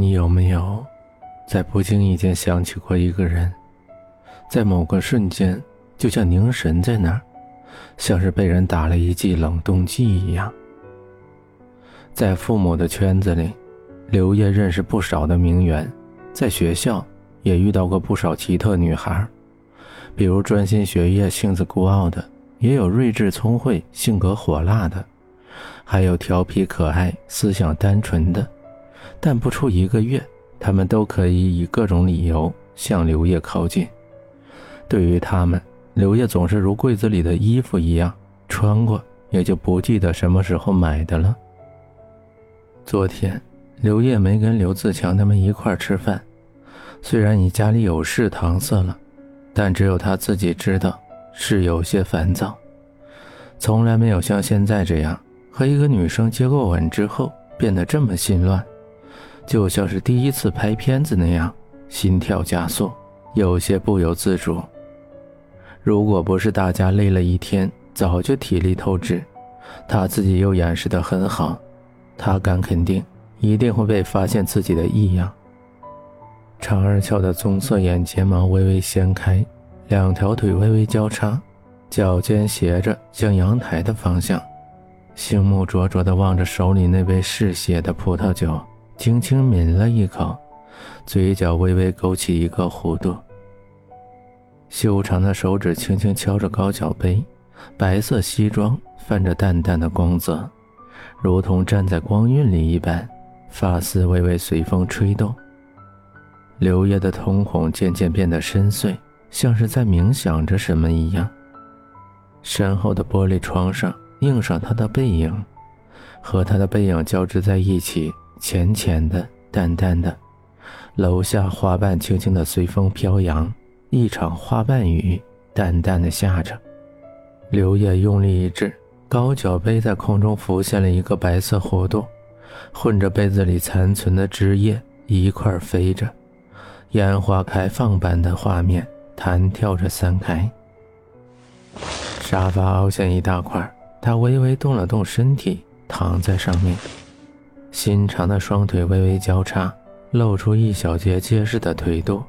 你有没有在不经意间想起过一个人，在某个瞬间就像凝神在那儿，像是被人打了一剂冷冻剂一样？在父母的圈子里，刘烨认识不少的名媛，在学校也遇到过不少奇特女孩，比如专心学业、性子孤傲的，也有睿智聪慧、性格火辣的，还有调皮可爱、思想单纯的。但不出一个月，他们都可以以各种理由向刘烨靠近。对于他们，刘烨总是如柜子里的衣服一样，穿过也就不记得什么时候买的了。昨天，刘烨没跟刘自强他们一块吃饭，虽然你家里有事搪塞了，但只有他自己知道是有些烦躁，从来没有像现在这样和一个女生接过吻之后变得这么心乱。就像是第一次拍片子那样，心跳加速，有些不由自主。如果不是大家累了一天，早就体力透支，他自己又掩饰得很好，他敢肯定，一定会被发现自己的异样。长而翘的棕色眼睫毛微微掀开，两条腿微微交叉，脚尖斜着向阳台的方向，星目灼灼地望着手里那杯嗜血的葡萄酒。轻轻抿了一口，嘴角微微勾起一个弧度。修长的手指轻轻敲着高脚杯，白色西装泛着淡淡的光泽，如同站在光晕里一般，发丝微微随风吹动。刘烨的瞳孔渐渐变得深邃，像是在冥想着什么一样。身后的玻璃窗上映上他的背影，和他的背影交织在一起。浅浅的，淡淡的，楼下花瓣轻轻的随风飘扬，一场花瓣雨淡淡的下着。刘烨用力一掷，高脚杯在空中浮现了一个白色弧度，混着杯子里残存的汁液一块飞着，烟花开放般的画面弹跳着散开。沙发凹陷一大块，他微微动了动身体，躺在上面。心长的双腿微微交叉，露出一小截结实的腿肚。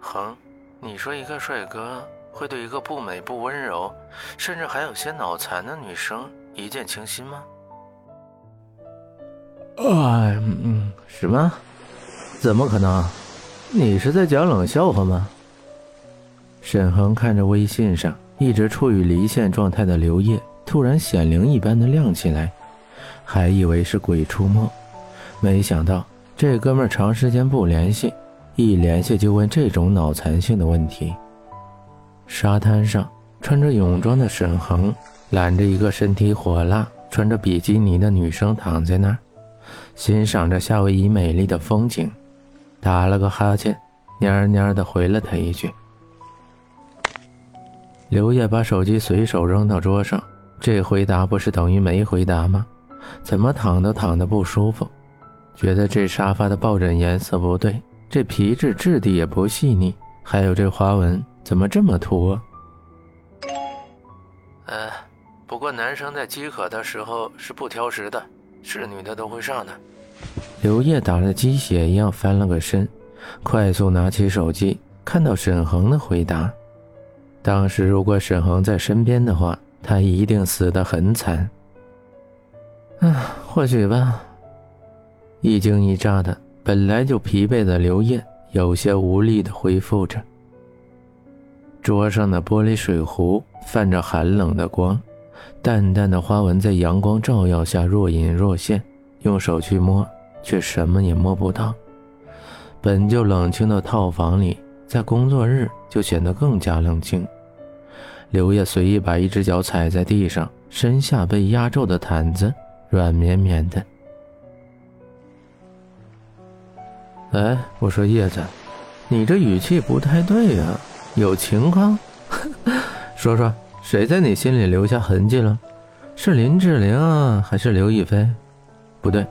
哼，你说一个帅哥会对一个不美不温柔，甚至还有些脑残的女生一见倾心吗？啊，嗯，什么？怎么可能？你是在讲冷笑话吗？沈恒看着微信上一直处于离线状态的刘烨，突然显灵一般的亮起来。还以为是鬼出没，没想到这哥们长时间不联系，一联系就问这种脑残性的问题。沙滩上，穿着泳装的沈恒揽着一个身体火辣、穿着比基尼的女生躺在那儿，欣赏着夏威夷美丽的风景，打了个哈欠，蔫蔫的回了他一句。刘烨把手机随手扔到桌上，这回答不是等于没回答吗？怎么躺都躺得不舒服，觉得这沙发的抱枕颜色不对，这皮质质地也不细腻，还有这花纹怎么这么土？啊？呃，不过男生在饥渴的时候是不挑食的，是女的都会上的。刘烨打了鸡血一样翻了个身，快速拿起手机，看到沈恒的回答。当时如果沈恒在身边的话，他一定死得很惨。啊，或许吧。一惊一乍的，本来就疲惫的刘烨有些无力的回复着。桌上的玻璃水壶泛着寒冷的光，淡淡的花纹在阳光照耀下若隐若现，用手去摸，却什么也摸不到。本就冷清的套房里，在工作日就显得更加冷清。刘烨随意把一只脚踩在地上，身下被压皱的毯子。软绵绵的。哎，我说叶子，你这语气不太对呀，有情况？说说，谁在你心里留下痕迹了？是林志玲啊，还是刘亦菲？不对，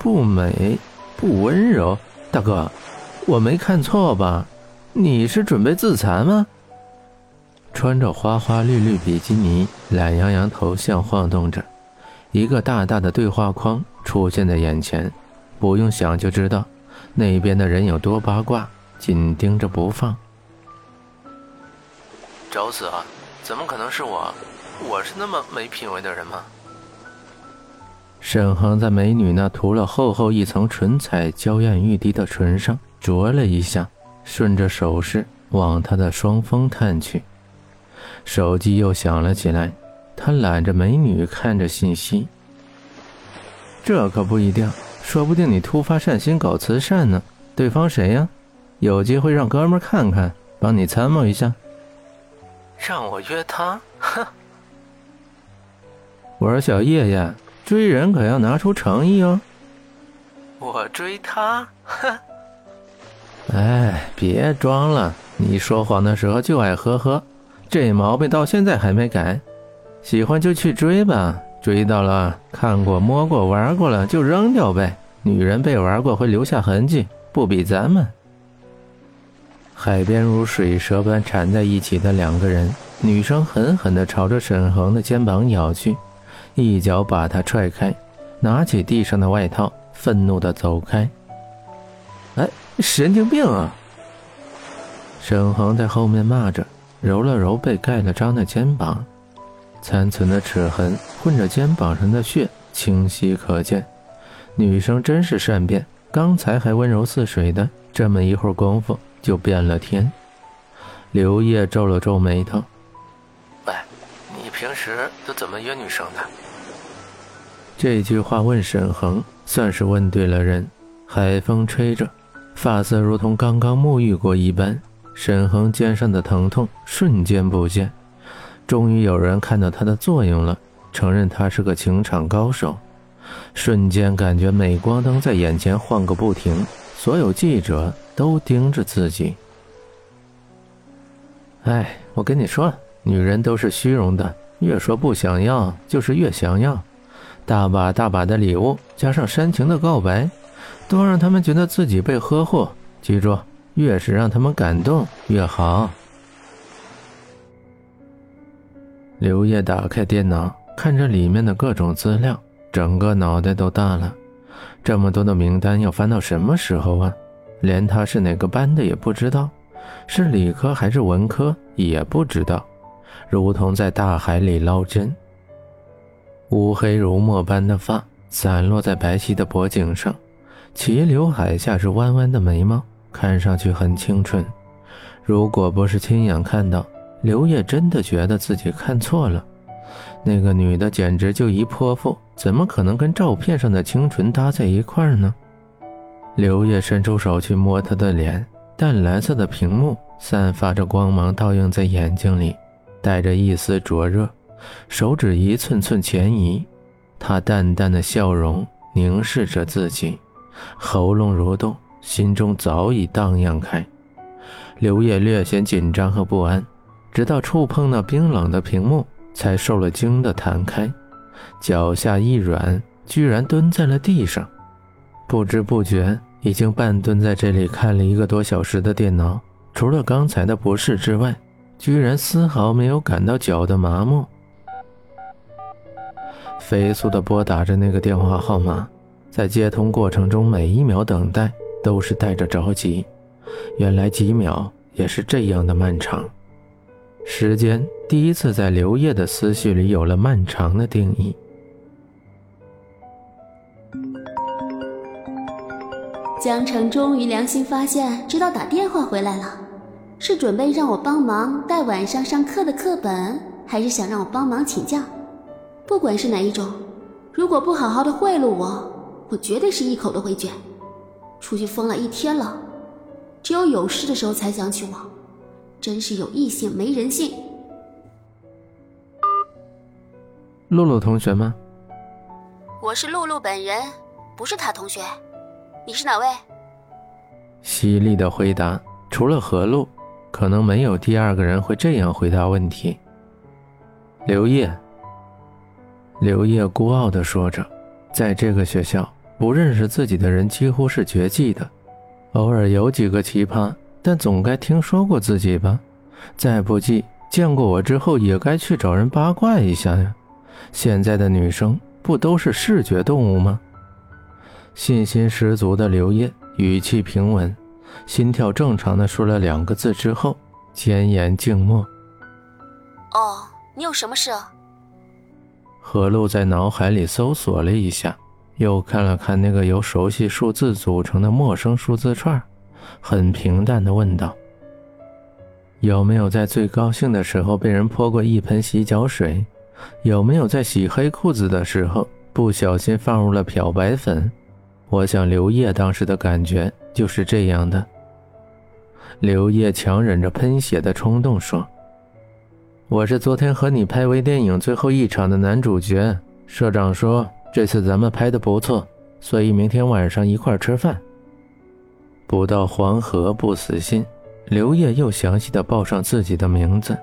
不美，不温柔。大哥，我没看错吧？你是准备自残吗？穿着花花绿绿比基尼，懒洋洋头像晃动着。一个大大的对话框出现在眼前，不用想就知道，那边的人有多八卦，紧盯着不放。找死啊！怎么可能是我？我是那么没品位的人吗？沈恒在美女那涂了厚厚一层唇彩、娇艳欲滴的唇上啄了一下，顺着手势往她的双峰探去。手机又响了起来，他揽着美女看着信息。这可不一定，说不定你突发善心搞慈善呢。对方谁呀？有机会让哥们看看，帮你参谋一下。让我约他？哼！我说小叶叶，追人可要拿出诚意哦。我追他？哼！哎，别装了，你说谎的时候就爱呵呵，这毛病到现在还没改。喜欢就去追吧，追到了看过、摸过、玩过了就扔掉呗。女人被玩过会留下痕迹，不比咱们。海边如水蛇般缠在一起的两个人，女生狠狠地朝着沈恒的肩膀咬去，一脚把他踹开，拿起地上的外套，愤怒地走开。哎，神经病啊！沈恒在后面骂着，揉了揉被盖了章的肩膀，残存的齿痕混着肩膀上的血清晰可见。女生真是善变，刚才还温柔似水的，这么一会儿功夫。就变了天。刘烨皱了皱眉头：“喂，你平时都怎么约女生的？”这句话问沈恒，算是问对了人。海风吹着，发色如同刚刚沐浴过一般。沈恒肩上的疼痛瞬间不见。终于有人看到他的作用了，承认他是个情场高手。瞬间感觉镁光灯在眼前晃个不停。所有记者。都盯着自己。哎，我跟你说，女人都是虚荣的，越说不想要，就是越想要。大把大把的礼物，加上煽情的告白，都让他们觉得自己被呵护。记住，越是让他们感动越好。刘烨打开电脑，看着里面的各种资料，整个脑袋都大了。这么多的名单，要翻到什么时候啊？连他是哪个班的也不知道，是理科还是文科也不知道，如同在大海里捞针。乌黑如墨般的发散落在白皙的脖颈上，齐刘海下是弯弯的眉毛，看上去很清纯。如果不是亲眼看到，刘烨真的觉得自己看错了。那个女的简直就一泼妇，怎么可能跟照片上的清纯搭在一块儿呢？刘烨伸出手去摸她的脸，淡蓝色的屏幕散发着光芒，倒映在眼睛里，带着一丝灼热。手指一寸寸前移，他淡淡的笑容凝视着自己，喉咙蠕动，心中早已荡漾开。刘烨略显紧张和不安，直到触碰那冰冷的屏幕，才受了惊的弹开，脚下一软，居然蹲在了地上。不知不觉，已经半蹲在这里看了一个多小时的电脑，除了刚才的不适之外，居然丝毫没有感到脚的麻木。飞速地拨打着那个电话号码，在接通过程中，每一秒等待都是带着着急。原来几秒也是这样的漫长。时间第一次在刘烨的思绪里有了漫长的定义。江城终于良心发现，知道打电话回来了，是准备让我帮忙带晚上上课的课本，还是想让我帮忙请假？不管是哪一种，如果不好好的贿赂我，我绝对是一口都会卷。出去疯了一天了，只有有事的时候才想起我，真是有异性没人性。露露同学吗？我是露露本人，不是他同学。你是哪位？犀利的回答，除了何露，可能没有第二个人会这样回答问题。刘烨，刘烨孤傲的说着，在这个学校，不认识自己的人几乎是绝迹的，偶尔有几个奇葩，但总该听说过自己吧？再不济，见过我之后也该去找人八卦一下呀。现在的女生不都是视觉动物吗？信心十足的刘烨语气平稳，心跳正常的说了两个字之后，坚言静默。哦，你有什么事？何露在脑海里搜索了一下，又看了看那个由熟悉数字组成的陌生数字串，很平淡的问道：“有没有在最高兴的时候被人泼过一盆洗脚水？有没有在洗黑裤子的时候不小心放入了漂白粉？我想刘烨当时的感觉就是这样的。”刘烨强忍着喷血的冲动说。我是昨天和你拍微电影最后一场的男主角。社长说这次咱们拍的不错，所以明天晚上一块吃饭。不到黄河不死心，刘烨又详细的报上自己的名字。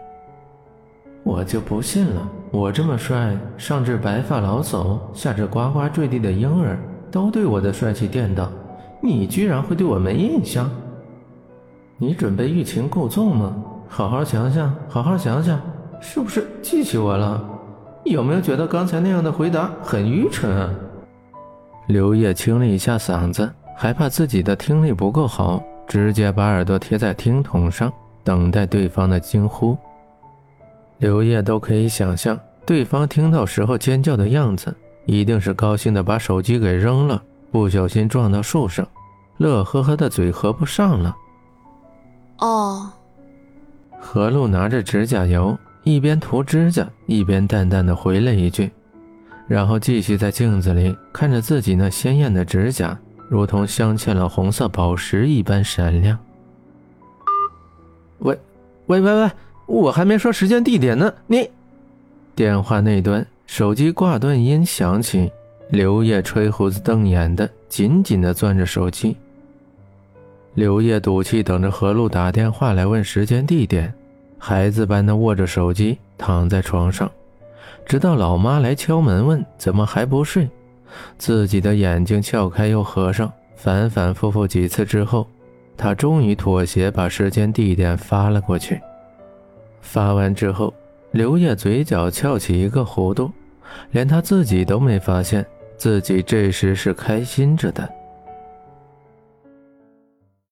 我就不信了，我这么帅，上至白发老叟，下至呱呱坠地的婴儿，都对我的帅气电到，你居然会对我没印象？你准备欲擒故纵吗？好好想想，好好想想。是不是记起我了？有没有觉得刚才那样的回答很愚蠢啊？刘烨清了一下嗓子，害怕自己的听力不够好，直接把耳朵贴在听筒上，等待对方的惊呼。刘烨都可以想象对方听到时候尖叫的样子，一定是高兴的把手机给扔了，不小心撞到树上，乐呵呵的嘴合不上了。哦，何璐拿着指甲油。一边涂指甲，一边淡淡的回了一句，然后继续在镜子里看着自己那鲜艳的指甲，如同镶嵌了红色宝石一般闪亮。喂，喂喂喂，我还没说时间地点呢，你……电话那端手机挂断音响起，刘烨吹胡子瞪眼的紧紧的攥着手机。刘烨赌气等着何璐打电话来问时间地点。孩子般的握着手机，躺在床上，直到老妈来敲门问怎么还不睡，自己的眼睛撬开又合上，反反复复几次之后，他终于妥协，把时间地点发了过去。发完之后，刘烨嘴角翘起一个弧度，连他自己都没发现自己这时是开心着的。